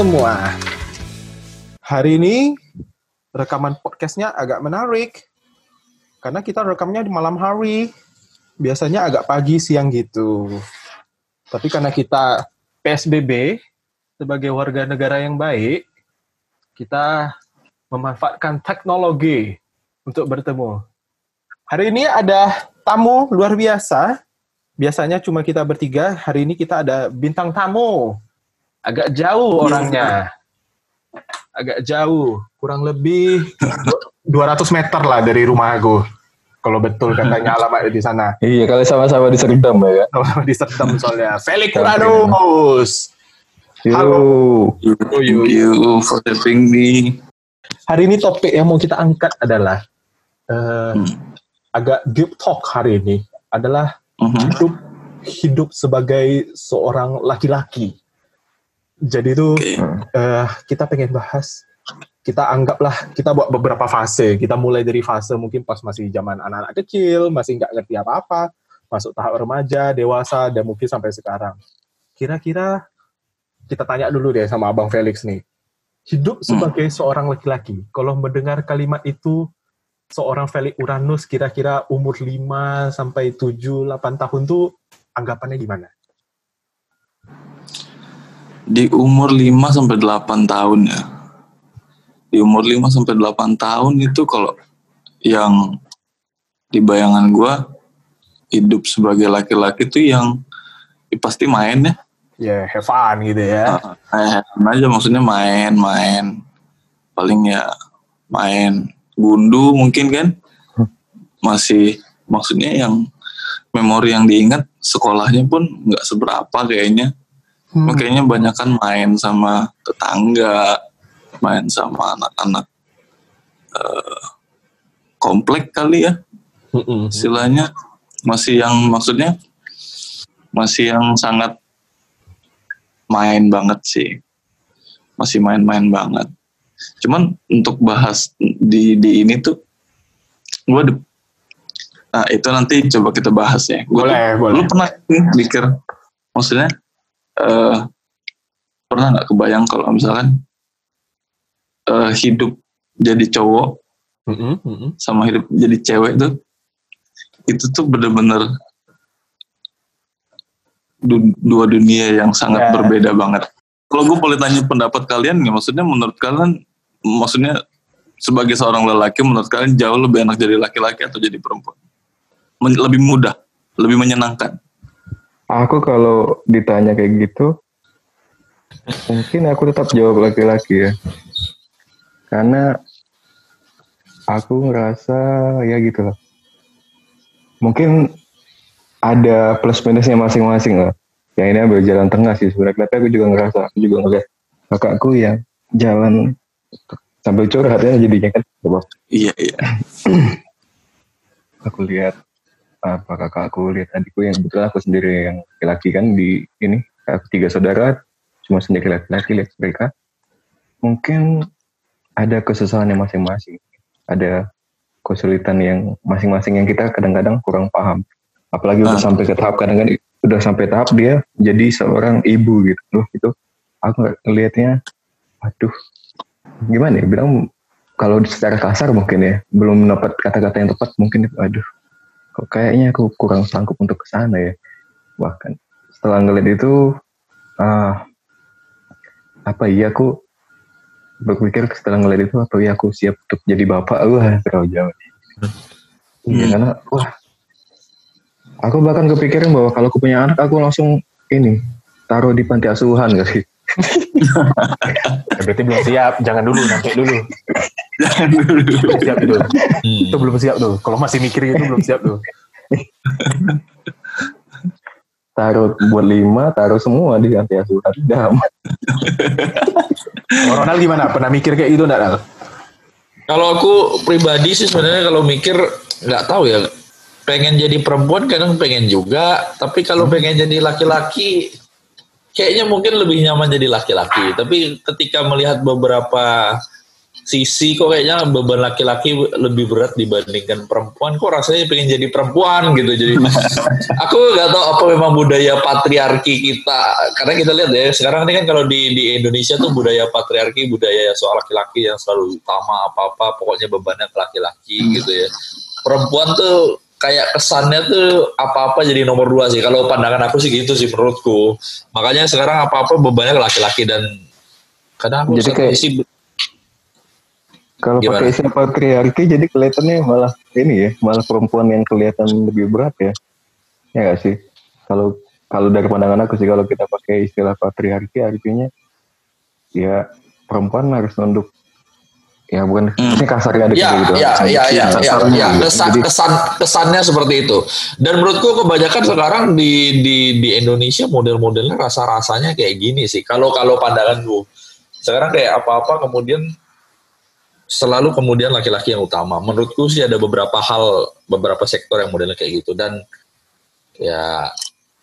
semua. Hari ini rekaman podcastnya agak menarik. Karena kita rekamnya di malam hari. Biasanya agak pagi siang gitu. Tapi karena kita PSBB sebagai warga negara yang baik, kita memanfaatkan teknologi untuk bertemu. Hari ini ada tamu luar biasa. Biasanya cuma kita bertiga, hari ini kita ada bintang tamu. Agak jauh orangnya. Agak jauh, kurang lebih 200 meter lah dari rumah aku. Kalau betul katanya alamat di sana. Iya, kalau sama-sama di Serdam ya. Kalau di Serdam soalnya. Felix Uranus. Yo. Halo. Thank you for having me. Hari ini topik yang mau kita angkat adalah eh, Hmm. agak deep talk hari ini adalah Mhm. hidup hidup sebagai seorang laki-laki. Jadi itu Oke. eh, kita pengen bahas kita anggaplah kita buat beberapa fase. Kita mulai dari fase mungkin pas masih zaman anak-anak kecil, masih nggak ngerti apa-apa, masuk tahap remaja, dewasa, dan mungkin sampai sekarang. Kira-kira kita tanya dulu deh sama Abang Felix nih. Hidup sebagai seorang laki-laki, kalau mendengar kalimat itu, seorang Felix Uranus kira-kira umur 5 sampai 7, 8 tahun tuh anggapannya gimana? Di umur 5 sampai 8 tahun ya. Di umur 5 sampai 8 tahun itu kalau yang di bayangan gua hidup sebagai laki-laki tuh yang ya pasti main ya. Ya, have fun gitu ya. Kayak aja maksudnya main-main. Paling ya main gundu mungkin kan. Masih maksudnya yang memori yang diingat sekolahnya pun nggak seberapa kayaknya. Hmm. Makanya banyak kan main sama tetangga, main sama anak-anak eh, komplek kali ya Mm-mm. istilahnya. Masih yang maksudnya masih yang sangat main banget sih. Masih main-main banget. Cuman untuk bahas di di ini tuh gue nah itu nanti coba kita bahas ya. Gua tuh- Boleh, boleh. Lu pernah mikir maksudnya eh pernah nggak kebayang kalau misalkan eh hidup jadi cowok Mm-mm, mm-mm. sama hidup jadi cewek tuh itu tuh bener-bener du- dua dunia yang sangat Ya. berbeda banget. Kalau gue boleh tanya pendapat kalian nggak? Maksudnya menurut kalian, maksudnya sebagai seorang lelaki, menurut kalian jauh lebih enak jadi laki-laki atau jadi perempuan? Men- lebih mudah, lebih menyenangkan. Aku kalau ditanya kayak gitu, mungkin aku tetap jawab laki-laki ya. Karena aku ngerasa ya gitu lah. Mungkin ada plus minusnya masing-masing lah. Yang ini ambil jalan tengah sih sebenarnya. Tapi aku juga ngerasa, aku juga ngeliat kakakku yang jalan sambil curhatnya jadinya kan. Coba Iya, iya. aku lihat apa kakakku lihat adikku yang betul aku sendiri yang laki-laki kan di ini. Aku tiga saudara cuma sendiri laki-laki lihat mereka. Mungkin ada kesusahan yang masing-masing. Ada kesulitan yang masing-masing yang kita kadang-kadang kurang paham. Apalagi udah Ah. sampai ke tahap kadang-kadang udah sampai tahap dia jadi seorang ibu gitu loh itu aku ngelihatnya aduh gimana ya? Bilang kalau secara kasar mungkin ya belum mendapat kata-kata yang tepat mungkin aduh kok kayaknya aku kurang sanggup untuk ke sana ya bahkan setelah ngeliat itu ah apa iya aku berpikir setelah ngeliat itu apa iya aku siap untuk jadi bapak wah terlalu jauh iya Hmm. karena wah aku bahkan kepikiran bahwa kalau aku punya anak aku langsung ini taruh di panti asuhan kali Ya, berarti belum siap. Jangan dulu, nanti dulu. Jangan dulu. Belum siap itu. Itu belum siap tuh. Kalau masih mikir itu belum siap tuh. taruh buat lima taruh semua di panti asuhan. Oh, Ronald gimana? Pernah mikir kayak gitu enggak? Kalau aku pribadi sih sebenarnya kalau mikir nggak tahu ya. Pengen jadi perempuan kadang pengen juga, tapi kalau pengen jadi laki-laki kayaknya mungkin lebih nyaman jadi laki-laki. Tapi ketika melihat beberapa sisi kok kayaknya beban laki-laki lebih berat dibandingkan perempuan. Kok rasanya pengen jadi perempuan gitu jadi aku nggak tahu apa memang budaya patriarki kita. Karena kita lihat ya sekarang ini kan kalau di di Indonesia tuh budaya patriarki budaya soal laki-laki yang selalu utama apa-apa pokoknya bebannya ke laki-laki gitu ya. Perempuan tuh kayak kesannya tuh apa-apa jadi nomor dua sih. Kalau pandangan aku sih gitu sih menurutku. Makanya sekarang apa-apa bebannya ke laki-laki dan kadang aku Jadi kayak- sisi Kalau pakai istilah patriarki jadi kelihatannya malah ini ya, malah perempuan yang kelihatan lebih berat ya. Ya nggak sih? Kalau kalau dari pandangan aku sih kalau kita pakai istilah patriarki artinya ya perempuan harus nunduk ya bukan Hmm. ini kasarnya ada Ya, gitu. ya, ya, ya, ya, Kasarnya ya, gitu. kesan, Jadi kesan, kesannya seperti itu. Dan menurutku kebanyakan sekarang di di di Indonesia model-modelnya rasa-rasanya kayak gini sih. Kalau kalau pandanganku sekarang kayak apa-apa kemudian selalu kemudian laki-laki yang utama. Menurutku sih ada beberapa hal, beberapa sektor yang modelnya kayak gitu. Dan ya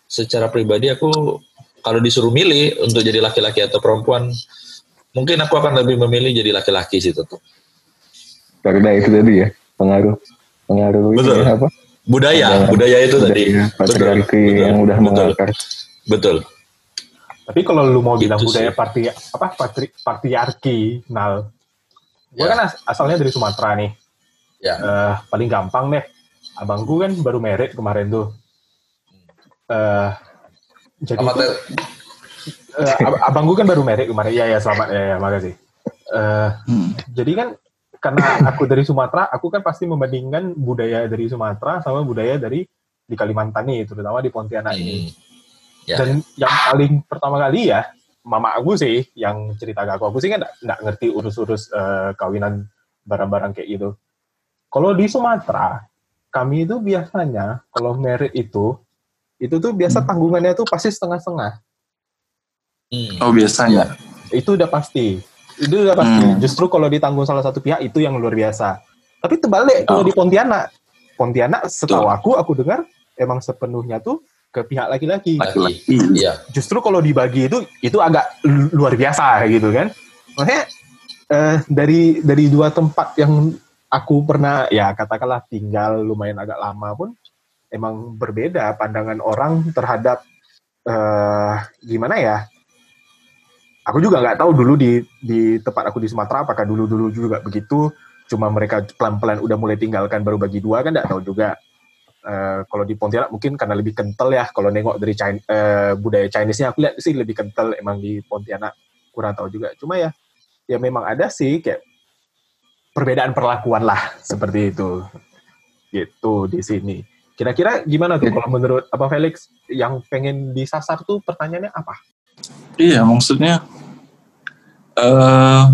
secara pribadi aku kalau disuruh milih untuk jadi laki-laki atau perempuan, mungkin aku akan lebih memilih jadi laki-laki sih tetap. karena itu tadi ya pengaruh pengaruh ini Betul. ya, apa? budaya Budaya- budaya itu tadi budaya patriarki Betul, yang udah betul, mengakar. betul Tapi kalau lu mau bilang Gitu budaya sih. parti apa patri, patriarki, nal. Gue Ya. kan as- asalnya dari Sumatera nih. ya Eh, paling gampang deh. Abangku kan baru merit kemarin tuh. Eh jadi sama tuh, te- eh, ab- abangku kan baru merit kemarin. Ya ya selamat ya ya makasih. Eh Hmm. jadi kan karena aku dari Sumatera, aku kan pasti membandingkan budaya dari Sumatera sama budaya dari di Kalimantan nih, terutama di Pontianak ini. Hmm. Ya. Dan yang paling pertama kali ya, mama aku sih yang cerita ke aku. Aku sih kan nggak- ngerti urus-urus eh, kawinan barang-barang kayak gitu. Kalau di Sumatera, kami itu biasanya kalau merit itu, itu tuh biasa tanggungannya tuh pasti setengah-setengah. Hmm. Oh biasanya. Itu udah pasti. Itu udah pasti. Hmm. Justru kalau ditanggung salah satu pihak itu yang luar biasa. Tapi terbalik kalau Oh. di Pontianak. Pontianak setahu aku, aku dengar emang sepenuhnya tuh ke pihak laki-laki. Laki-laki. Iya. justru kalau dibagi itu itu agak lu- luar biasa gitu kan makanya eh, dari dari dua tempat yang aku pernah ya katakanlah tinggal lumayan agak lama pun emang berbeda pandangan orang terhadap eh, gimana ya aku juga nggak tahu dulu di di tempat aku di Sumatera apakah dulu dulu juga begitu cuma mereka pelan-pelan udah mulai tinggalkan baru bagi dua kan nggak tahu juga Eh, kalau di Pontianak mungkin karena lebih kental ya kalau nengok dari China, eh, budaya Chinese-nya aku lihat sih lebih kental emang di Pontianak kurang tahu juga. Cuma ya ya memang ada sih kayak perbedaan perlakuan lah seperti itu. Gitu di sini. Kira-kira gimana tuh kalau menurut apa Felix? Yang pengen disasar tuh pertanyaannya apa? Iya, maksudnya eh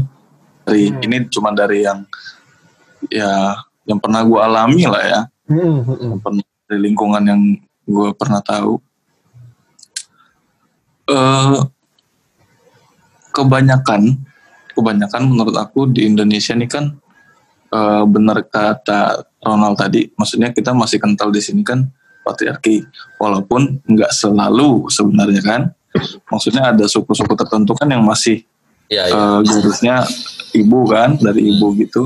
dari Hmm. ini cuma dari yang ya yang pernah gue alami lah ya, Hmm, hmm, hmm. dari lingkungan yang gue pernah tahu. Eh kebanyakan, kebanyakan menurut aku di Indonesia ini kan eh, benar kata Ronald tadi, maksudnya kita masih kental di sini kan patriarki, walaupun nggak selalu sebenarnya kan. Maksudnya ada suku-suku tertentu kan yang masih Iya, iya. eh, garisnya ibu kan dari ibu gitu.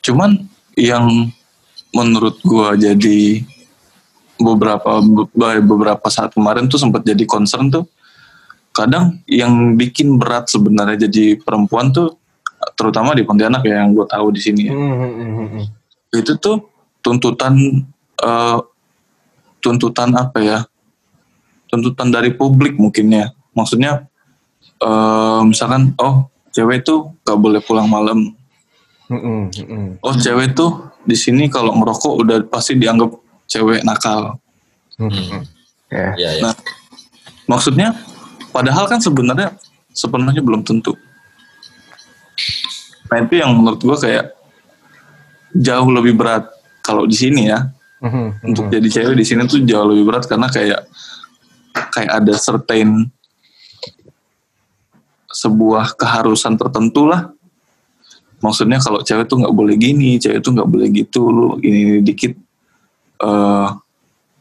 Cuman yang menurut gua jadi beberapa be- beberapa saat kemarin tuh sempat jadi concern tuh kadang yang bikin berat sebenarnya jadi perempuan tuh terutama di Pontianak ya yang gue tahu di sini ya. Hmm, hmm, hmm, hmm. itu tuh tuntutan eh, tuntutan apa ya tuntutan dari publik mungkin ya maksudnya eh, misalkan oh cewek tuh gak boleh pulang malam Hmm, hmm, hmm, hmm. oh cewek tuh di sini kalau ngerokok udah pasti dianggap cewek nakal Hmm, hmm, hmm. Ya. Iya, iya. Nah, maksudnya padahal kan sebenarnya sepenuhnya belum tentu nah itu yang menurut gua kayak jauh lebih berat kalau di sini ya Hmm, hmm, hmm. untuk jadi cewek di sini tuh jauh lebih berat karena kayak kayak ada certain sebuah keharusan tertentu lah maksudnya kalau cewek tuh nggak boleh gini cewek tuh nggak boleh gitu lu ini, ini dikit eh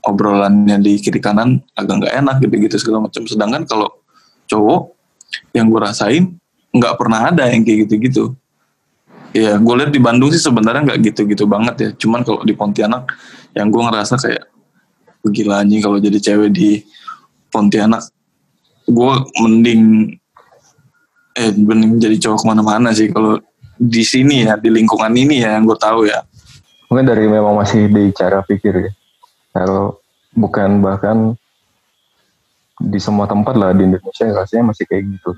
obrolannya di kiri kanan agak nggak enak gitu gitu segala macam. Sedangkan kalau cowok yang gue rasain nggak pernah ada yang kayak gitu gitu ya gue lihat di Bandung sih sebenarnya nggak gitu-gitu banget ya. Cuman kalau di Pontianak yang gue ngerasa kayak gila anjing kalau jadi cewek di Pontianak gue mending eh mending jadi cowok ke mana-mana sih kalau di sini ya di lingkungan ini ya yang gue tahu ya Mungkin dari memang masih di cara pikir ya. Kalau bukan bahkan di semua tempat lah di Indonesia rasanya masih kayak gitu.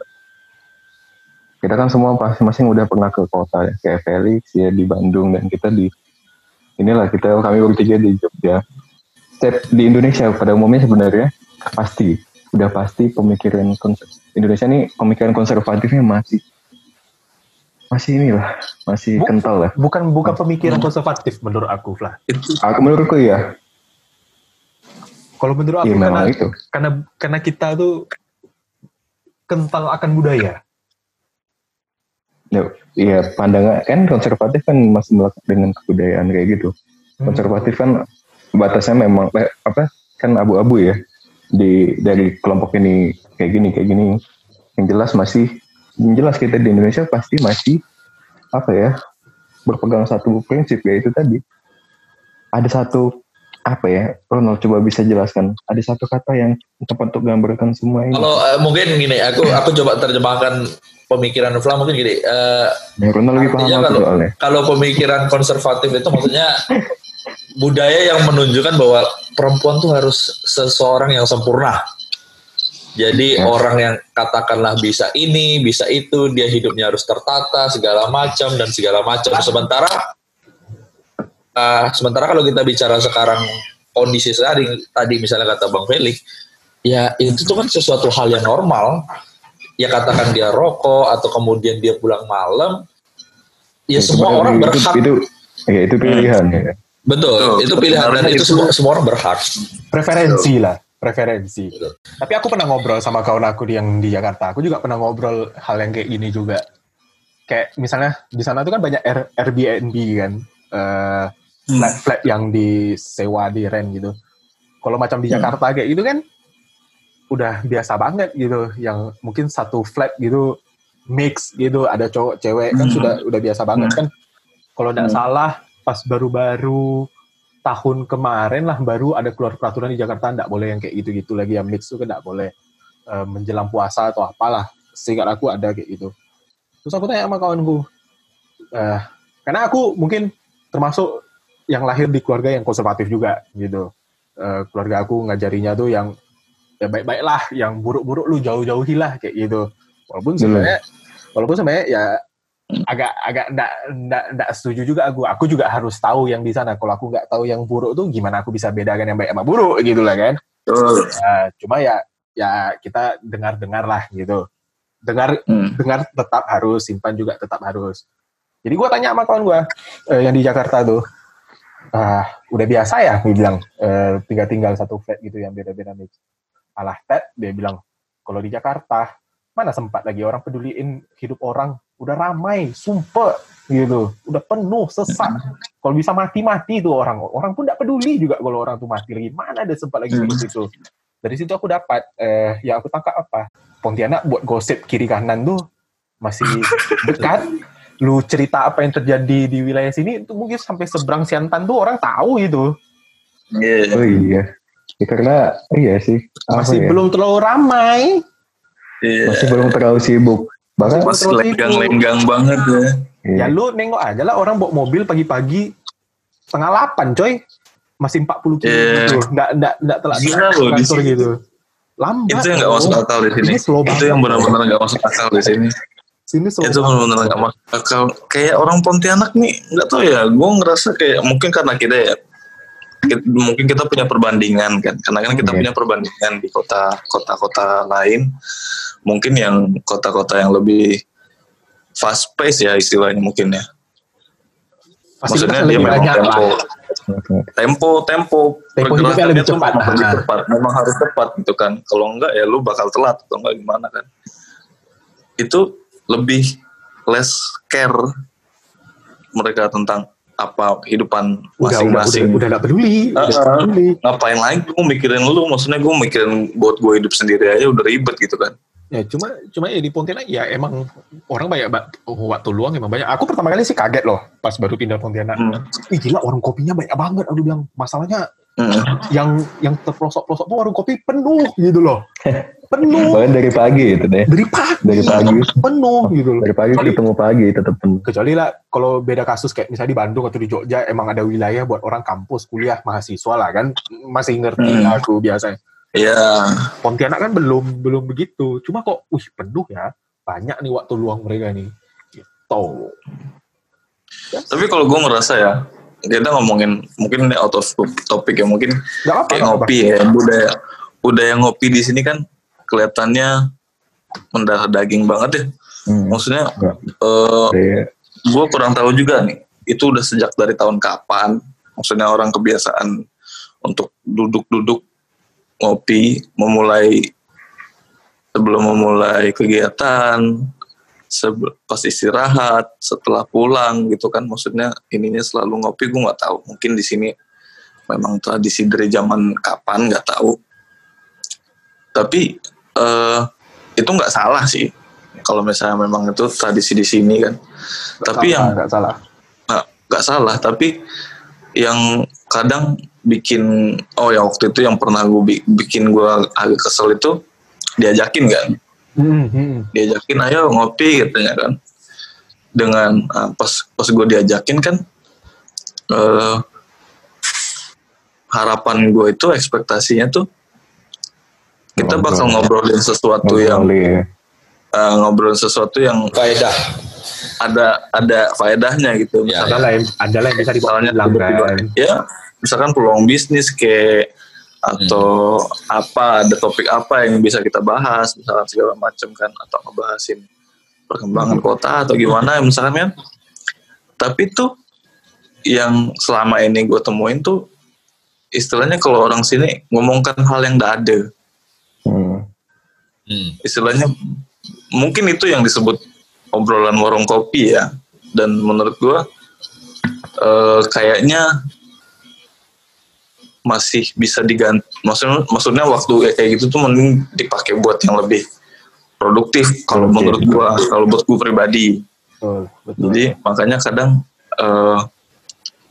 Kita kan semua masing-masing udah pernah ke kota ya, kayak Felix ya di Bandung dan kita di inilah kita kami bertiga di Jogja. Setiap di Indonesia pada umumnya sebenarnya pasti udah pasti pemikiran konser, Indonesia nih pemikiran konservatifnya masih masih inilah masih Bu- kental lah. Bukan bukan pemikiran konservatif menurut aku, itu Aku menurutku ya, Kalau menurut aku memang karena, itu. karena karena kita tuh kental akan budaya. Ya, Iya pandangan kan konservatif kan masih melekat dengan kebudayaan kayak gitu. Hmm. Konservatif kan batasnya memang eh, apa kan abu-abu ya di dari kelompok ini kayak gini kayak gini. Yang jelas masih jelas kita di Indonesia pasti masih apa ya berpegang satu prinsip yaitu tadi ada satu apa ya Ronald coba bisa jelaskan ada satu kata yang tepat untuk gambarkan semua ini Kalau eh, mungkin gini, aku aku coba terjemahkan pemikiran Flam mungkin gini. eh, ya, Ronald lebih paham kalau soalnya kalau pemikiran konservatif itu maksudnya budaya yang menunjukkan bahwa perempuan tuh harus seseorang yang sempurna. Jadi Ya. orang yang katakanlah bisa ini, bisa itu, dia hidupnya harus tertata segala macam dan segala macam. Sementara eh, sementara kalau kita bicara sekarang kondisi tadi tadi misalnya kata Bang Felix, ya itu tuh kan sesuatu hal yang normal. Ya katakan dia rokok atau kemudian dia pulang malam, ya semua sebenarnya orang itu, berhak. itu ya itu pilihan ya Betul, Betul, itu betul. pilihan dan itu itu- semua semua orang berhak. Preferensi lah, preferensi. Betul. Tapi aku pernah ngobrol sama kawan aku di- yang di Jakarta. Aku juga pernah ngobrol hal yang kayak gini juga. Kayak misalnya di sana tuh kan banyak Air- Airbnb kan, eh, flat-flat yang disewa di rent gitu. Kalau macam di Hmm. Jakarta kayak gitu kan, udah biasa banget gitu. Yang mungkin satu flat gitu mix gitu, ada cowok cewek kan Hmm. sudah udah biasa banget kan. Kalau Hmm. salah pas baru-baru tahun kemarin lah baru ada keluar peraturan di Jakarta nggak boleh yang kayak gitu-gitu lagi. Yang mix itu kan nggak boleh eh, menjelang puasa atau apalah. Seingat aku ada kayak gitu. Terus aku tanya sama kawanku eh, karena aku mungkin termasuk yang lahir di keluarga yang konservatif juga gitu. Eh, keluarga aku ngajarinya tuh yang ya baik-baik lah yang buruk-buruk lu jauh-jauhi lah kayak gitu. Walaupun Dulu. sebenarnya walaupun sebenarnya ya agak agak ndak ndak ndak setuju juga aku. Aku juga harus tahu yang di sana. Kalau aku nggak tahu yang buruk tuh gimana aku bisa bedakan yang baik sama buruk gitu lah kan? Betul. Eh, cuma ya ya kita dengar dengar lah gitu. Dengar Hmm. dengar tetap harus simpan juga tetap harus. Jadi gua tanya sama kawan gua eh, yang di Jakarta tuh ah udah biasa ya? Dia bilang eh, tinggal tinggal satu flat gitu yang beda-beda mix alah Ted dia bilang kalau di Jakarta mana sempat lagi orang peduliin hidup orang udah ramai sumpah gitu. Udah penuh sesak kalau bisa mati-mati tuh orang. Orang pun tidak peduli juga kalau orang tuh mati lagi. Mana ada sempat lagi Hmm. gitu. Dari situ aku dapat eh, yang aku tangkap apa? Pontianak buat gosip kiri kanan tuh masih dekat. Lu cerita apa yang terjadi di wilayah sini itu mungkin sampai seberang Siantan tuh orang tahu itu Iya. oh iya. Ya, karena iya sih. Apa masih ya, belum terlalu ramai. Iya. masih belum terlalu sibuk bahkan itu. lenggang-lenggang banget ya. iya, ya lu nengok aja lah orang bawa mobil pagi-pagi setengah delapan coy masih 40 kilo Iya. gitu nggak nggak nggak telat Gila loh, di kantor sini. gitu lambat Itu yang nggak masuk akal di sini. Ini slow Itu yang benar-benar nggak masuk akal di sini. sini slow itu benar-benar nggak masuk akal. Kayak orang Pontianak nih, nggak tahu ya. Gue ngerasa kayak mungkin karena kita ya, mungkin kita punya perbandingan kan. Karena kan kita Iya. punya perbandingan di kota kota-kota lain. Mungkin yang kota-kota yang lebih fast pace ya istilahnya mungkin ya. Fasilitas Maksudnya dia lebih memang banyak tempo, lah tempo, tempo, Tempo hidupnya lebih cepat. memang lebih Ah. cepat. Memang harus cepat gitu kan. Kalau enggak ya lu bakal telat atau enggak gimana kan. Itu lebih less care mereka tentang apa kehidupan udah udah udah masing-masing. udah nggak peduli udah Ah, ah. peduli Ngapain lagi gue mikirin lu, maksudnya gue mikirin buat gue hidup sendiri aja udah ribet gitu kan. Ya cuma cuma ya di Pontianak ya emang orang banyak ba- waktu luang emang banyak. Aku pertama kali sih kaget loh pas baru pindah Pontianak. Hmm. Ih gila warung kopinya banyak banget. Aku bilang masalahnya Hmm. yang yang terpelosok-pelosok tuh warung kopi penuh gitu loh. Penuh Bahkan dari pagi itu deh. dari pagi. Dari pagi. penuh gitu loh. Dari pagi Kecuali- ketemu pagi tetap penuh. Kecuali lah kalau beda kasus kayak misalnya di Bandung atau di Jogja emang ada wilayah buat orang kampus kuliah mahasiswa lah kan masih ngerti Hmm. aku biasanya. Iya. Pontianak kan belum belum begitu. Cuma kok, wih penuh ya. Banyak nih waktu luang mereka nih. Gitu. Tapi kalau gue ngerasa ya, kita ngomongin mungkin ini out of topic ya mungkin Gak apa-apa. kayak nggak ngopi ya budaya budaya ngopi di sini kan kelihatannya mendarah daging banget ya. Hmm. Maksudnya Enggak. eh gue kurang tahu juga nih itu udah sejak dari tahun kapan maksudnya orang kebiasaan untuk duduk-duduk ngopi memulai sebelum memulai kegiatan pas istirahat setelah pulang gitu kan maksudnya ininya selalu ngopi gue nggak tahu. Mungkin di sini memang tradisi dari zaman kapan nggak tahu. Tapi eh, itu nggak salah sih. Kalau misalnya memang itu tradisi di sini kan. Tapi yang nggak salah. nggak nggak salah. Tapi yang kadang bikin oh ya waktu itu yang pernah gue bikin gue agak kesel itu diajakin kan Hmm, hmm. diajakin ayo ngopi katanya kan dengan ah, pas pas gue diajakin kan eh, harapan gue itu ekspektasinya tuh kita bakal ngobrolin sesuatu yang Ngobrol, ya. eh, ngobrolin sesuatu yang Faedah. ada ada faedahnya gitu Ya, misalkan Ada lah yang ada lah yang bisa dibawa misalnya kan. ya misalkan peluang bisnis kayak atau apa ada topik apa yang bisa kita bahas misalkan segala macam kan atau ngebahasin perkembangan kota atau gimana misalkan kan. Tapi tuh yang selama ini gue temuin tuh istilahnya kalau orang sini ngomongkan hal yang gak ada. Hmm. Hmm. istilahnya mungkin itu yang disebut obrolan warung kopi ya. Dan menurut gua eh, kayaknya masih bisa diganti maksudnya maksudnya waktu kayak gitu tuh mending dipakai buat yang lebih produktif kalau Oke. menurut gua kalau buat gua pribadi Betul, betul. jadi makanya kadang eh,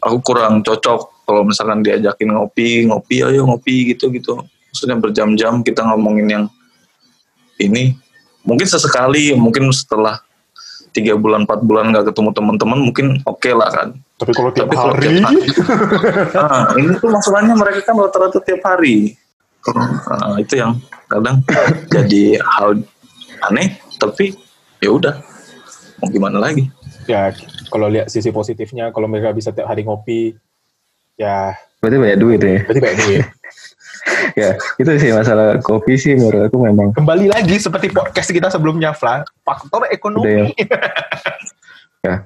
aku kurang cocok kalau misalkan diajakin ngopi ngopi ayo ngopi gitu gitu maksudnya berjam-jam kita ngomongin yang ini mungkin sesekali mungkin setelah tiga bulan empat bulan nggak ketemu teman-teman mungkin oke lah kan Tapi kalau tiap Tapi kalau hari, tiap hari? nah, ini tuh masalahnya mereka kan rata-rata tiap hari. Nah, itu yang kadang jadi hal aneh tapi ya udah. Mau gimana lagi? Ya kalau lihat sisi positifnya, kalau mereka bisa tiap hari ngopi, ya. Berarti banyak duit ya. berarti banyak duit. Ya, itu sih masalah kopi sih menurut aku memang. Kembali lagi seperti podcast kita sebelumnya, Fla, faktor ekonomi. ya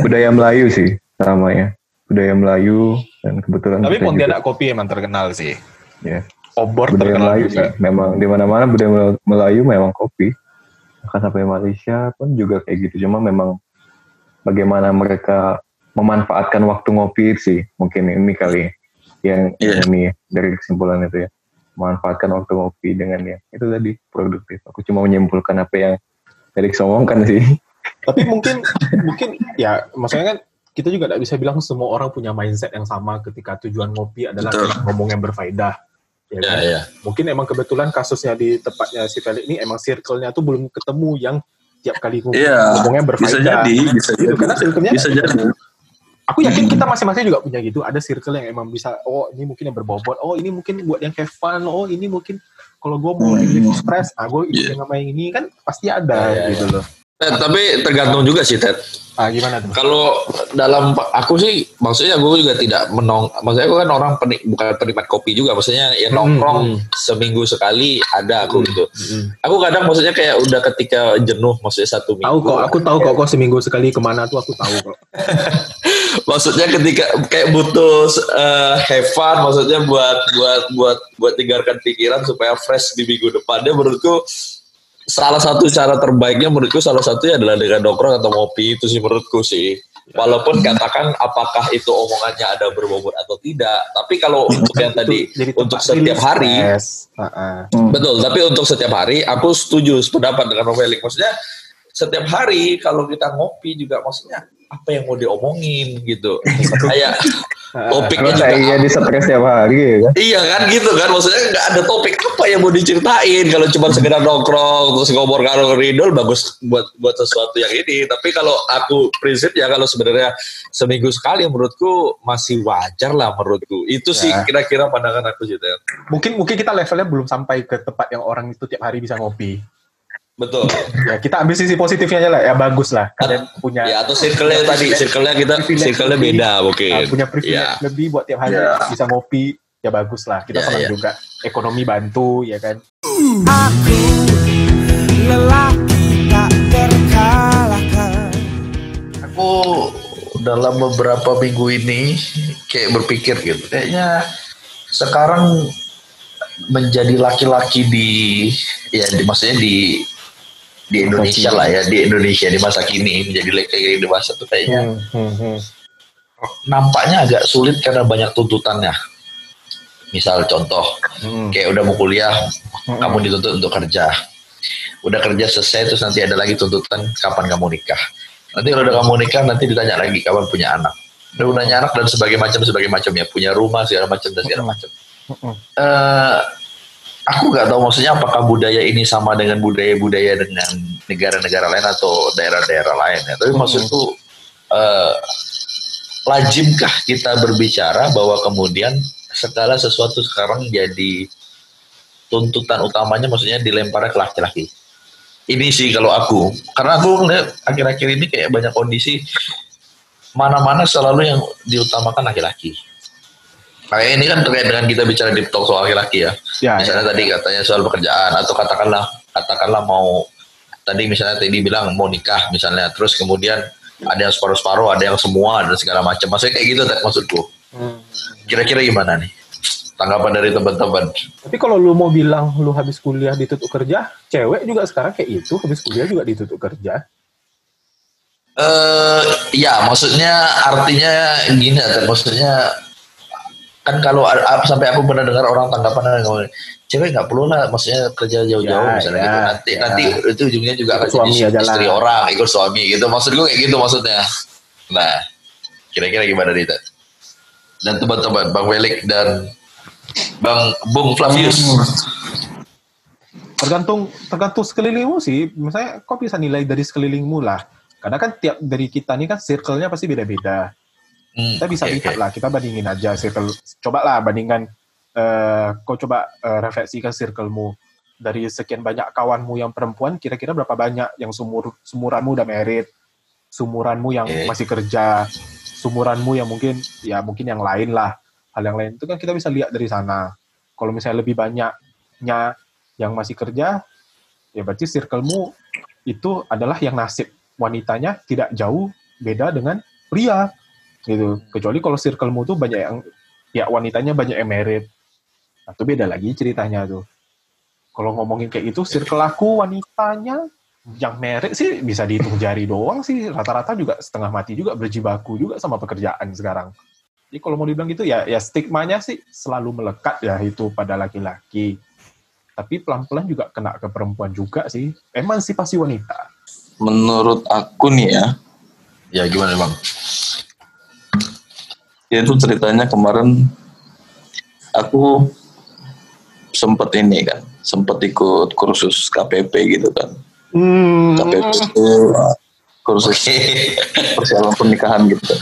budaya Melayu sih namanya. Budaya Melayu dan kebetulan Tapi Pontianak kopi emang terkenal sih. ya, Obor budaya terkenal Melayu juga. sih. Memang di mana-mana budaya Melayu memang kopi. Bahkan sampai Malaysia pun juga kayak gitu. Cuma memang bagaimana mereka memanfaatkan waktu ngopi sih mungkin ini kali yang Iya. ini ya, dari kesimpulan itu ya memanfaatkan waktu ngopi dengan yang itu tadi produktif aku cuma menyimpulkan apa yang Felix omongkan sih Tapi mungkin mungkin ya maksudnya kan kita juga tidak bisa bilang semua orang punya mindset yang sama ketika tujuan ngopi adalah ngomong yang berfaedah. Ya Ya, kan? ya. Mungkin emang kebetulan kasusnya di tempatnya si Felix ini emang circle-nya tuh belum ketemu yang tiap kali ngomong, Iya, ngomongnya berfaedah. bisa jadi bisa Gitu, jadi karena circle-nya bisa jadi Aku yakin kita masing-masing juga punya gitu. Ada circle yang emang bisa, oh ini mungkin yang berbobot, oh ini mungkin buat yang fun, oh ini mungkin kalau gue mau Hmm. stress, ah gue Iya. yang sama yang ini kan pasti ada Ya, ya, gitu loh. Ted, tapi tergantung juga sih Ted. Ah gimana tuh? Kalau dalam aku sih maksudnya gue juga tidak menong maksudnya aku kan orang penik, bukan penikmat kopi juga maksudnya ya Hmm, nongkrong seminggu sekali ada aku gitu. Mm-mm. Aku kadang maksudnya kayak udah ketika jenuh maksudnya satu minggu. Tahu kok, aku tahu kok, kok seminggu sekali ke mana tuh aku tahu kok. maksudnya ketika kayak butuh uh, have fun maksudnya buat buat buat buat tinggalkan pikiran supaya fresh di minggu depannya menurutku salah satu cara terbaiknya menurutku salah satunya adalah dengan nongkrong atau ngopi itu sih menurutku sih Walaupun katakan apakah itu omongannya ada berbobot atau tidak, tapi kalau untuk yang tadi Jadi untuk setiap hari. Hmm. betul. Tapi untuk setiap hari, aku setuju sependapat dengan Novelik. Maksudnya setiap hari kalau kita ngopi juga, maksudnya apa yang mau diomongin gitu. Kayak topiknya juga saya jadi stres tiap hari ya kan. Iya kan gitu kan. Maksudnya nggak ada topik apa yang mau diceritain. Kalau cuma sekedar nongkrong terus ngobrol kalau ridol bagus buat buat sesuatu yang ini. Tapi kalau aku prinsip ya kalau sebenarnya seminggu sekali menurutku masih wajar lah menurutku. Itu sih Ya. kira-kira pandangan aku gitu ya Mungkin mungkin kita levelnya belum sampai ke tempat yang orang itu tiap hari bisa ngopi. Betul Ya kita ambil sisi positifnya aja lah. Ya bagus lah. Kalian punya ya atau circle-nya tadi circle-nya kita circle-nya beda uh, mungkin punya privilege ya lebih buat tiap hari Ya. bisa ngopi. Ya bagus lah. Kita Ya, senang ya. juga. Ekonomi bantu ya kan. Aku lelaki tak terkalahkan aku dalam beberapa minggu ini kayak berpikir gitu kayaknya sekarang menjadi laki-laki di ya di, maksudnya di di Indonesia lah ya di Indonesia di masa kini menjadi laki-laki dewasa tuh kayaknya Hmm, hmm, hmm. nampaknya agak sulit karena banyak tuntutannya misal contoh Hmm. kayak udah mau kuliah Hmm. kamu dituntut untuk kerja udah kerja selesai terus nanti ada lagi tuntutan kapan kamu nikah nanti kalau udah kamu nikah nanti ditanya lagi kapan punya anak udah punya anak dan sebagai macam sebagai macam ya punya rumah segala macam dan segala Hmm. macam Hmm. Aku nggak tahu maksudnya apakah budaya ini sama dengan budaya-budaya dengan negara-negara lain atau daerah-daerah lain ya tapi Hmm. maksudku eh, lazimkah kita berbicara bahwa kemudian segala sesuatu sekarang jadi tuntutan utamanya maksudnya dilemparnya ke laki-laki. Ini sih kalau aku, karena aku ngeliat akhir-akhir ini kayak banyak kondisi mana-mana selalu yang diutamakan laki-laki. Kayak ini kan terkait dengan kita bicara di talk soal laki-laki ya. Ya, Misalnya tadi katanya soal pekerjaan atau katakanlah katakanlah mau tadi misalnya tadi bilang mau nikah misalnya terus kemudian ada yang separuh-separuh, ada yang semua dan segala macam. Maksudnya kayak gitu maksudku. Hmm. Kira-kira gimana nih? Tanggapan dari teman-teman. Tapi kalau lu mau bilang lu habis kuliah ditutup kerja, cewek juga sekarang kayak itu, habis kuliah juga ditutup kerja. Eh, ya maksudnya artinya gini Ted. maksudnya kan kalau sampai aku pernah dengar orang tanggapan cewek nggak perlu lah maksudnya kerja jauh-jauh Ya, misalnya ya, gitu nanti ya. nanti itu ujungnya juga Ikut akan suami jadi aja lah. istri orang ikut suami gitu maksud gue kayak gitu maksudnya nah kira-kira gimana nih Ted? dan teman-teman Bang Welik dan Bang Bung Flavius Tergantung tergantung sekelilingmu sih. Misalnya kau bisa nilai dari sekelilingmu lah. Karena kan tiap dari kita nih kan circle-nya pasti beda-beda. Hmm, Kita bisa oke, lihat oke. lah, kita bandingin aja circle. Coba lah bandingkan, eh, kau coba eh, refleksikan circlemu. Dari sekian banyak kawanmu yang perempuan, kira-kira berapa banyak yang sumur sumuranmu udah merit, sumuranmu yang Oke. masih kerja, sumuranmu yang mungkin ya mungkin yang lain lah. Hal yang lain itu kan kita bisa lihat dari sana. Kalau misalnya lebih banyaknya yang masih kerja, ya berarti circlemu itu adalah yang nasib wanitanya tidak jauh beda dengan pria gitu. Kecuali kalau circlemu tuh banyak yang ya wanitanya banyak yang merit. Nah, itu beda lagi ceritanya tuh. Kalau ngomongin kayak gitu, circle aku wanitanya yang merit sih bisa dihitung jari doang sih. Rata-rata juga setengah mati juga berjibaku juga sama pekerjaan sekarang. Jadi kalau mau dibilang gitu ya, ya stigmanya sih selalu melekat ya itu pada laki-laki. Tapi pelan-pelan juga kena ke perempuan juga sih. Emansipasi wanita. Menurut aku nih ya, ya gimana bang ya itu ceritanya kemarin aku sempet ini kan, sempet ikut kursus KPP gitu kan. Hmm. KPP itu uh, kursus persiapan pernikahan gitu.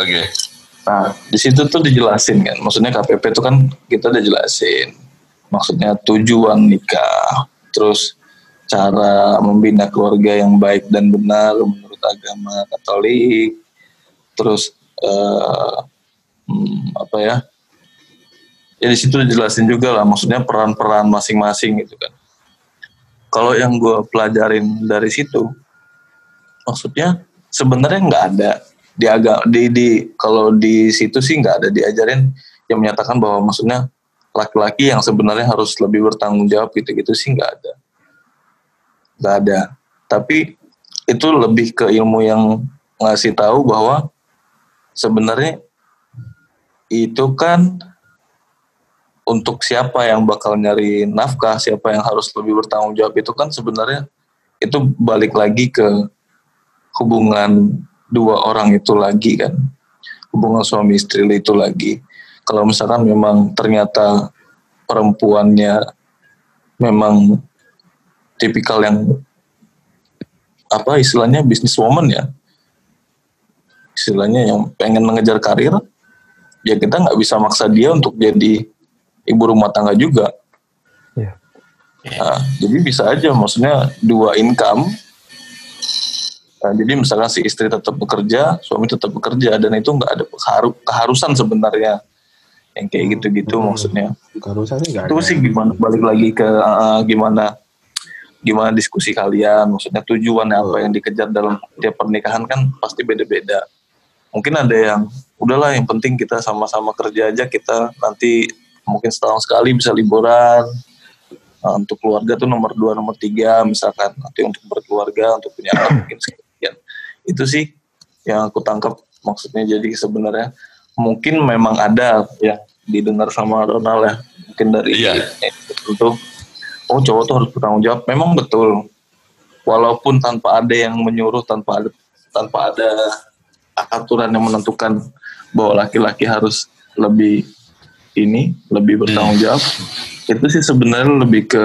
oke Nah, di situ tuh dijelasin kan, maksudnya KPP itu kan kita udah jelasin, maksudnya tujuan nikah, terus cara membina keluarga yang baik dan benar menurut agama Katolik, terus eh, hmm, apa ya? Ya di situ dijelasin juga lah, maksudnya peran-peran masing-masing gitu kan. Kalau yang gue pelajarin dari situ, maksudnya sebenarnya nggak ada di agak di di kalau di situ sih nggak ada diajarin yang menyatakan bahwa maksudnya laki-laki yang sebenarnya harus lebih bertanggung jawab gitu-gitu sih nggak ada nggak ada tapi itu lebih ke ilmu yang ngasih tahu bahwa sebenarnya itu kan untuk siapa yang bakal nyari nafkah, siapa yang harus lebih bertanggung jawab itu kan sebenarnya itu balik lagi ke hubungan dua orang itu lagi kan, hubungan suami istri itu lagi. Kalau misalkan memang ternyata perempuannya memang tipikal yang apa istilahnya businesswoman ya, istilahnya yang pengen mengejar karir, ya kita nggak bisa maksa dia untuk jadi ibu rumah tangga juga. Iya. Nah, jadi bisa aja, maksudnya dua income. Nah, jadi misalkan si istri tetap bekerja, suami tetap bekerja, dan itu nggak ada keharu- keharusan sebenarnya yang kayak gitu-gitu Hmm. maksudnya. Keharusan nggak Itu sih gimana balik lagi ke uh, gimana gimana diskusi kalian, maksudnya tujuan apa yang dikejar dalam tiap pernikahan kan pasti beda-beda. Mungkin ada yang udahlah yang penting kita sama-sama kerja aja kita nanti mungkin setahun sekali bisa liburan. Nah, untuk keluarga tuh nomor dua nomor tiga misalkan. Nanti untuk berkeluarga untuk punya anak mungkin sekian. Itu sih yang aku tangkap maksudnya. Jadi sebenarnya mungkin memang ada ya didengar sama Ronald ya. Mungkin dari Iya. untuk oh cowok tuh harus bertanggung jawab. Memang betul. Walaupun tanpa ada yang menyuruh tanpa ada tanpa ada aturan yang menentukan bahwa laki-laki harus lebih ini lebih bertanggung jawab itu sih sebenarnya lebih ke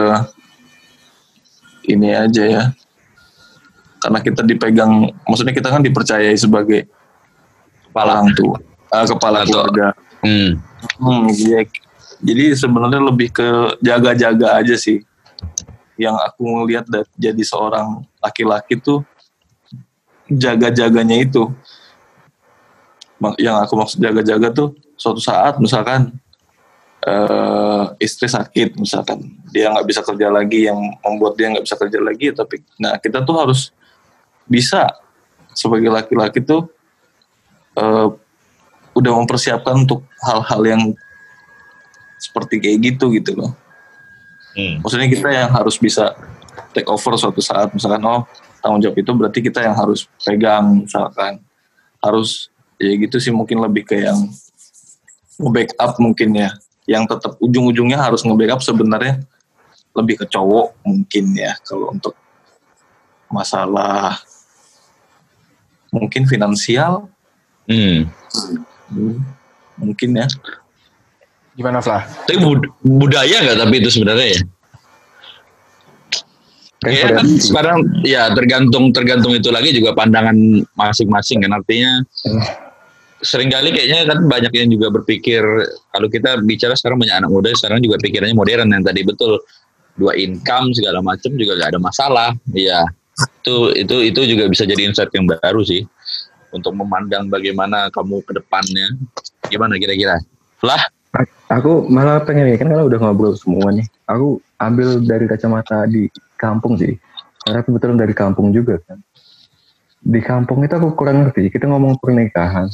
ini aja ya karena kita dipegang maksudnya kita kan dipercayai sebagai kepala orang tua eh, kepala Atau- keluarga Hmm. Hmm, iya. Jadi sebenarnya lebih ke jaga-jaga aja sih. Yang aku ngelihat jadi seorang laki-laki tuh jaga-jaganya itu. Yang aku maksud jaga-jaga tuh suatu saat misalkan eh, istri sakit misalkan dia nggak bisa kerja lagi yang membuat dia nggak bisa kerja lagi tapi nah kita tuh harus bisa sebagai laki-laki tuh eh, udah mempersiapkan untuk hal-hal yang seperti kayak gitu gitu loh. Hmm. Maksudnya kita yang harus bisa take over suatu saat misalkan oh tanggung jawab itu berarti kita yang harus pegang misalkan harus ya gitu sih mungkin lebih ke yang nge-backup mungkin ya. Yang tetap ujung-ujungnya harus nge-backup sebenarnya. Lebih ke cowok mungkin ya kalau untuk masalah mungkin finansial. Hmm. Hmm, mungkin ya. Gimana Flah? Tapi bud- budaya nggak tapi itu sebenarnya ya? Ya kan sekarang ya tergantung tergantung itu lagi juga pandangan masing-masing kan. Artinya sering kali kayaknya kan banyak yang juga berpikir kalau kita bicara sekarang banyak anak muda sekarang juga pikirannya modern yang tadi betul dua income segala macam juga gak ada masalah ya itu itu itu juga bisa jadi insight yang baru sih untuk memandang bagaimana kamu ke depannya gimana kira-kira lah Aku malah pengen ya kan kalau udah ngobrol semua nih. Aku ambil dari kacamata di kampung sih. Karena kebetulan dari kampung juga kan. Di kampung itu aku kurang ngerti. Kita ngomong pernikahan.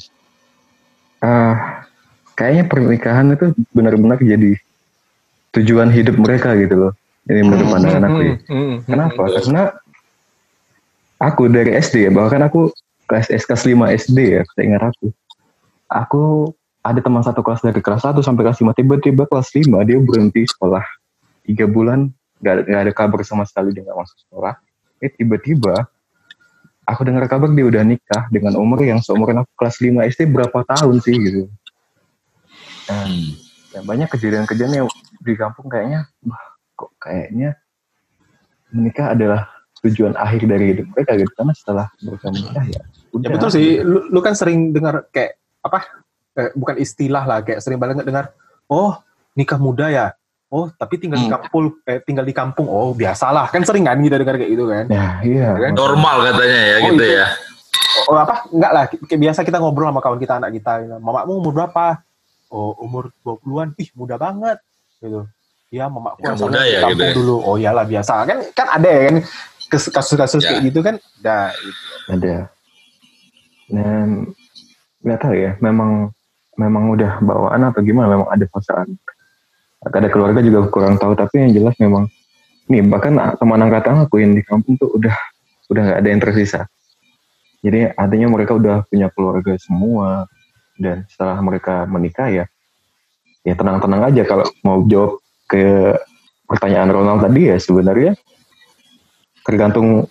Ah, kayaknya pernikahan itu benar-benar jadi tujuan hidup mereka gitu loh. Ini menurut pandangan aku ya. Kenapa? Karena aku dari SD ya, bahkan aku kelas SK 5 SD ya, ingat aku. Aku ada teman satu kelas dari kelas 1 sampai kelas 5, tiba-tiba kelas 5 dia berhenti sekolah. Tiga bulan, gak, gak ada kabar sama sekali dia gak masuk sekolah. Eh tiba-tiba, aku dengar kabar dia udah nikah dengan umur yang seumuran aku kelas 5 SD berapa tahun sih gitu. Nah, ya banyak kejadian-kejadian yang di kampung kayaknya, wah kok kayaknya menikah adalah tujuan akhir dari hidup mereka gitu karena setelah mereka menikah ya udah Ya betul sih. Lu, lu kan sering dengar kayak apa? Eh, bukan istilah lah, kayak sering banget dengar. Oh, nikah muda ya. Oh, tapi tinggal di Hmm. kampung, eh, tinggal di kampung. Oh, biasalah. Kan sering kan kita dengar kayak gitu kan. ya iya Kan? normal katanya ya Oh, gitu itu. ya Oh, apa? Enggak lah. Kayak biasa kita ngobrol sama kawan kita, anak kita. Mamamu umur berapa? Oh, umur 20-an. Ih, muda banget. Gitu. Ya, mamaku Ya, muda di ya, kampung gitu ya. dulu. Oh, iyalah biasa. Kan kan ada ya kan kasus-kasus Ya. kayak gitu kan. Nah, itu. ada dan nggak tahu ya memang memang udah bawaan atau gimana memang ada pasangan ada keluarga juga kurang tahu tapi yang jelas memang nih bahkan teman angkatan aku yang di kampung tuh udah udah nggak ada yang tersisa Jadi artinya mereka udah punya keluarga semua dan setelah mereka menikah ya ya tenang-tenang aja kalau mau jawab ke pertanyaan Ronald tadi ya sebenarnya tergantung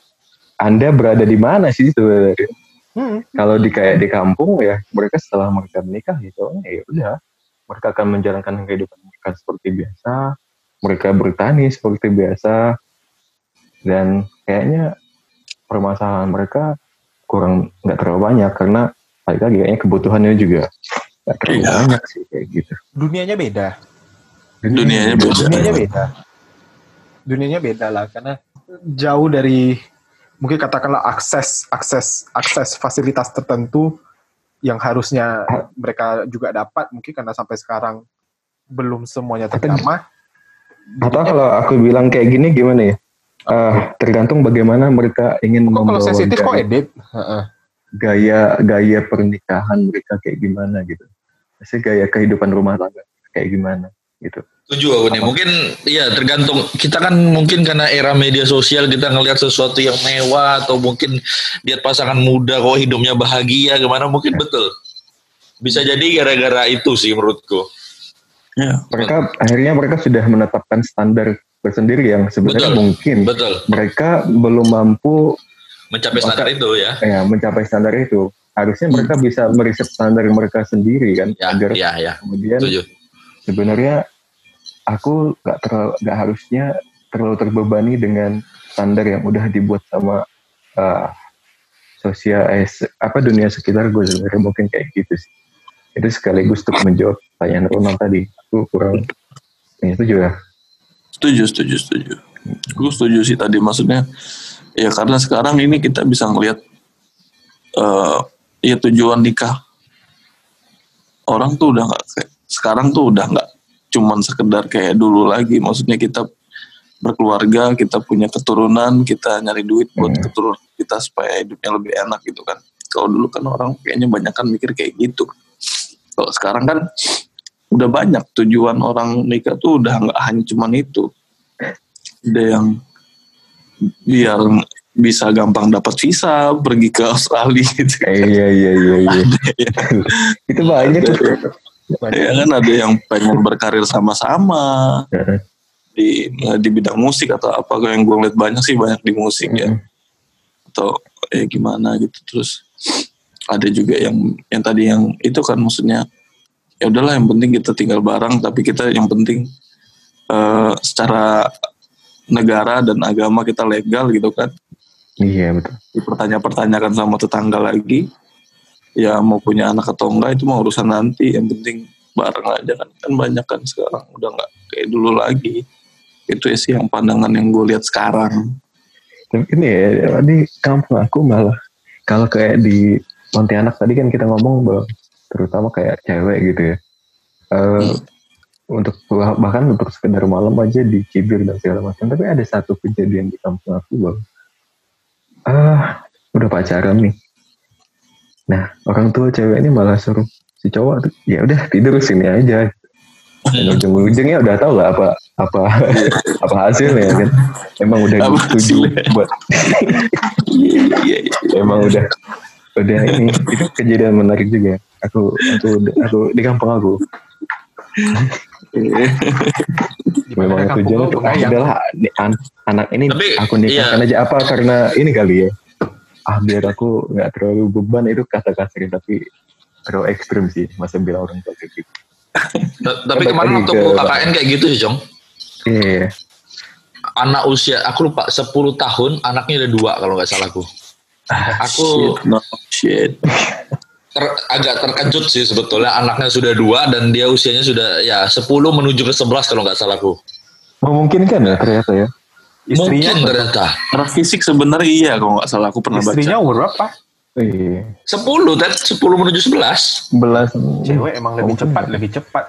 Anda berada di mana sih sebenarnya. Hmm. Kalau di kayak di kampung ya mereka setelah mereka menikah gitu ya udah mereka akan menjalankan kehidupan mereka seperti biasa, mereka bertani seperti biasa dan kayaknya permasalahan mereka kurang nggak terlalu banyak karena balik lagi kayaknya kebutuhannya juga nggak terlalu Iya. banyak sih kayak gitu. Dunianya beda. Dunianya beda. Dunianya beda. Dunianya beda lah karena jauh dari mungkin katakanlah akses akses akses fasilitas tertentu yang harusnya mereka juga dapat mungkin karena sampai sekarang belum semuanya terjamah. Atau kalau aku bilang kayak gini gimana ya? Eh, tergantung bagaimana mereka ingin Kok kalau membawa sensitif kok edit? Gaya gaya pernikahan mereka kayak gimana gitu. Maksudnya gaya kehidupan rumah tangga kayak gimana gitu. Setuju aku nih. Mungkin ya tergantung kita kan mungkin karena era media sosial kita ngelihat sesuatu yang mewah atau mungkin lihat pasangan muda kok hidupnya bahagia gimana mungkin betul. Bisa jadi gara-gara itu sih menurutku. Ya. Mereka akhirnya mereka sudah menetapkan standar tersendiri yang sebenarnya Betul. mungkin Betul. mereka belum mampu Mencapai standar itu ya. ya mencapai standar itu. Harusnya mereka bisa meriset standar mereka sendiri kan Ya, agar ya, ya. kemudian Setuju. Sebenarnya aku nggak terlalu nggak harusnya terlalu terbebani dengan standar yang udah dibuat sama uh, sosial eh, apa dunia sekitar gue sebenarnya mungkin kayak gitu sih itu sekaligus untuk menjawab pertanyaan Ronald tadi aku kurang ya, itu juga Setuju, setuju, setuju. Gue setuju sih tadi maksudnya. Ya karena sekarang ini kita bisa ngelihat eh ya tujuan nikah orang tuh udah nggak kayak- sekarang tuh udah nggak cuman sekedar kayak dulu lagi. Maksudnya kita berkeluarga, kita punya keturunan, kita nyari duit buat Hmm. keturunan kita supaya hidupnya lebih enak gitu kan. Kalau dulu kan orang kayaknya banyak kan mikir kayak gitu. Kalau sekarang kan udah banyak tujuan orang nikah tuh udah nggak hanya cuman itu. Ada yang biar bisa gampang dapat visa pergi ke Australia gitu. eh, iya iya iya iya itu banyak tuh Ya kan ada yang pengen berkarir sama-sama. Di di bidang musik atau apa yang gue lihat banyak sih banyak di musik ya. Atau ya gimana gitu terus. Ada juga yang yang tadi yang itu kan maksudnya ya udahlah yang penting kita tinggal bareng tapi kita yang penting eh, secara negara dan agama kita legal gitu kan. Iya betul. Dipertanya-pertanyakan sama tetangga lagi ya mau punya anak atau enggak itu mau urusan nanti yang penting bareng aja kan kan banyak kan sekarang udah nggak kayak dulu lagi itu sih yang pandangan yang gue lihat sekarang Tapi ini ya, di kampung aku malah kalau kayak di Pontianak tadi kan kita ngomong bahwa terutama kayak cewek gitu ya. Eh, Untuk bahkan untuk sekedar malam aja dicibir dan segala macam. Tapi ada satu kejadian di kampung aku bahwa ah udah pacaran nih. Nah orang tua cewek ini malah suruh si cowok tuh ya udah tidur sini aja. Dan ujung-ujungnya udah tahu lah apa apa apa hasilnya kan. Emang udah Apa setuju hasilnya? buat iya iya iya. emang udah udah ini itu kejadian menarik juga aku aku aku di kampung aku memang tujuannya tuh ah, udahlah ni- an- anak ini Tapi, aku nikahkan aja apa karena ini kali ya ah biar aku nggak terlalu beban itu kata kasar tapi terlalu ekstrim sih masa bilang orang tua kayak gitu Ta- Tapi kemarin waktu ke- aku KKN kayak gitu sih, Jong. iya Anak usia, aku lupa, 10 tahun, anaknya ada dua kalau nggak salah aku. Aku Shit, no shit ter- agak terkejut sih sebetulnya anaknya sudah dua dan dia usianya sudah ya 10 menuju ke 11 kalau nggak salahku. memungkinkan ya ternyata ya Istrinya Mungkin ternyata. Secara fisik sebenarnya iya kalau nggak salah aku pernah istrinya baca umur berapa? iya 10, Ted. 10 menuju 11. belas Cewek emang lebih Mungkin. cepat, lebih cepat.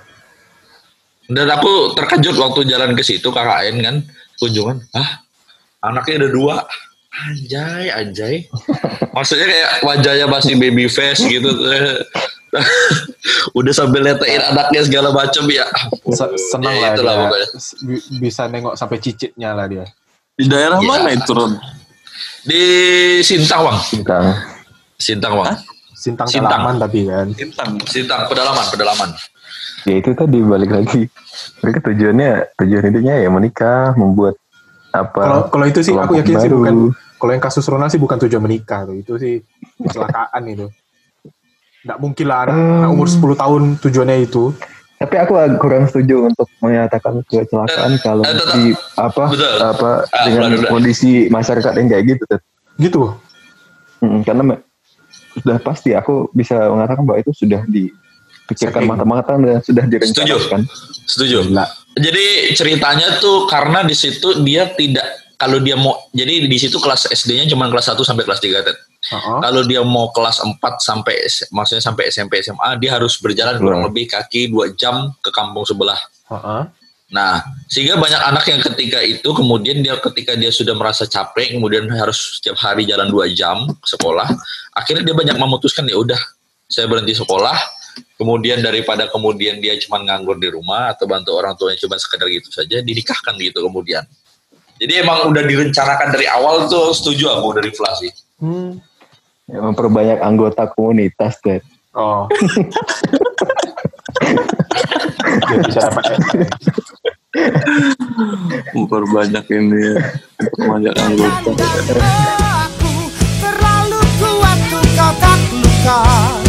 Dan aku terkejut waktu jalan ke situ KKN kan kunjungan. Ah, anaknya ada dua. Anjay, anjay. Maksudnya kayak wajahnya masih baby face gitu. Udah sambil letein anaknya segala macam ya. Senang Ya, lah dia. pokoknya. Bi- Bisa nengok sampai cicitnya lah dia. Di daerah Iya. mana itu Ron Di Sintang, Bang. bintang Sintang bang. Sintang, Sintang. Dalaman tapi kan. Intang. Sintang pedalaman pedalaman. Ya itu tadi balik lagi. Mereka tujuannya tujuan hidupnya ya menikah, membuat apa? Kalau kalau itu sih aku yakin sih baru. bukan kalau yang kasus Ronald sih bukan tujuan menikah tuh. Itu sih kecelakaan itu. Nggak mungkin lah anak, Hmm. anak umur 10 tahun tujuannya itu. Tapi aku kurang setuju untuk menyatakan kecelakaan kalau eh, tetap. di apa Betul. apa Ah, dengan benar, benar. kondisi masyarakat yang kayak gitu. Tet. Gitu. Mm, karena me- sudah pasti aku bisa mengatakan bahwa itu sudah dipikirkan matang-matang dan sudah direncanakan. Setuju. Gila. Jadi ceritanya tuh karena di situ dia tidak kalau dia mau jadi di situ kelas SD-nya cuma kelas 1 sampai kelas 3 Ted. Heeh. Kalau dia mau kelas 4 sampai maksudnya sampai SMP SMA dia harus berjalan kurang lebih kaki 2 jam ke kampung sebelah. Heeh. Nah, sehingga banyak anak yang ketika itu kemudian dia ketika dia sudah merasa capek, kemudian harus setiap hari jalan dua jam ke sekolah, akhirnya dia banyak memutuskan ya udah saya berhenti sekolah, kemudian daripada kemudian dia cuma nganggur di rumah atau bantu orang tuanya cuma sekedar gitu saja, dinikahkan gitu kemudian. Jadi emang udah direncanakan dari awal tuh setuju aku dari Flasi. Hmm. Ya, memperbanyak anggota komunitas Tet. Oh. Bisa dapat Memperbanyak ini ya. Memperbanyak anggota. Aku terlalu kuat untuk kau tak luka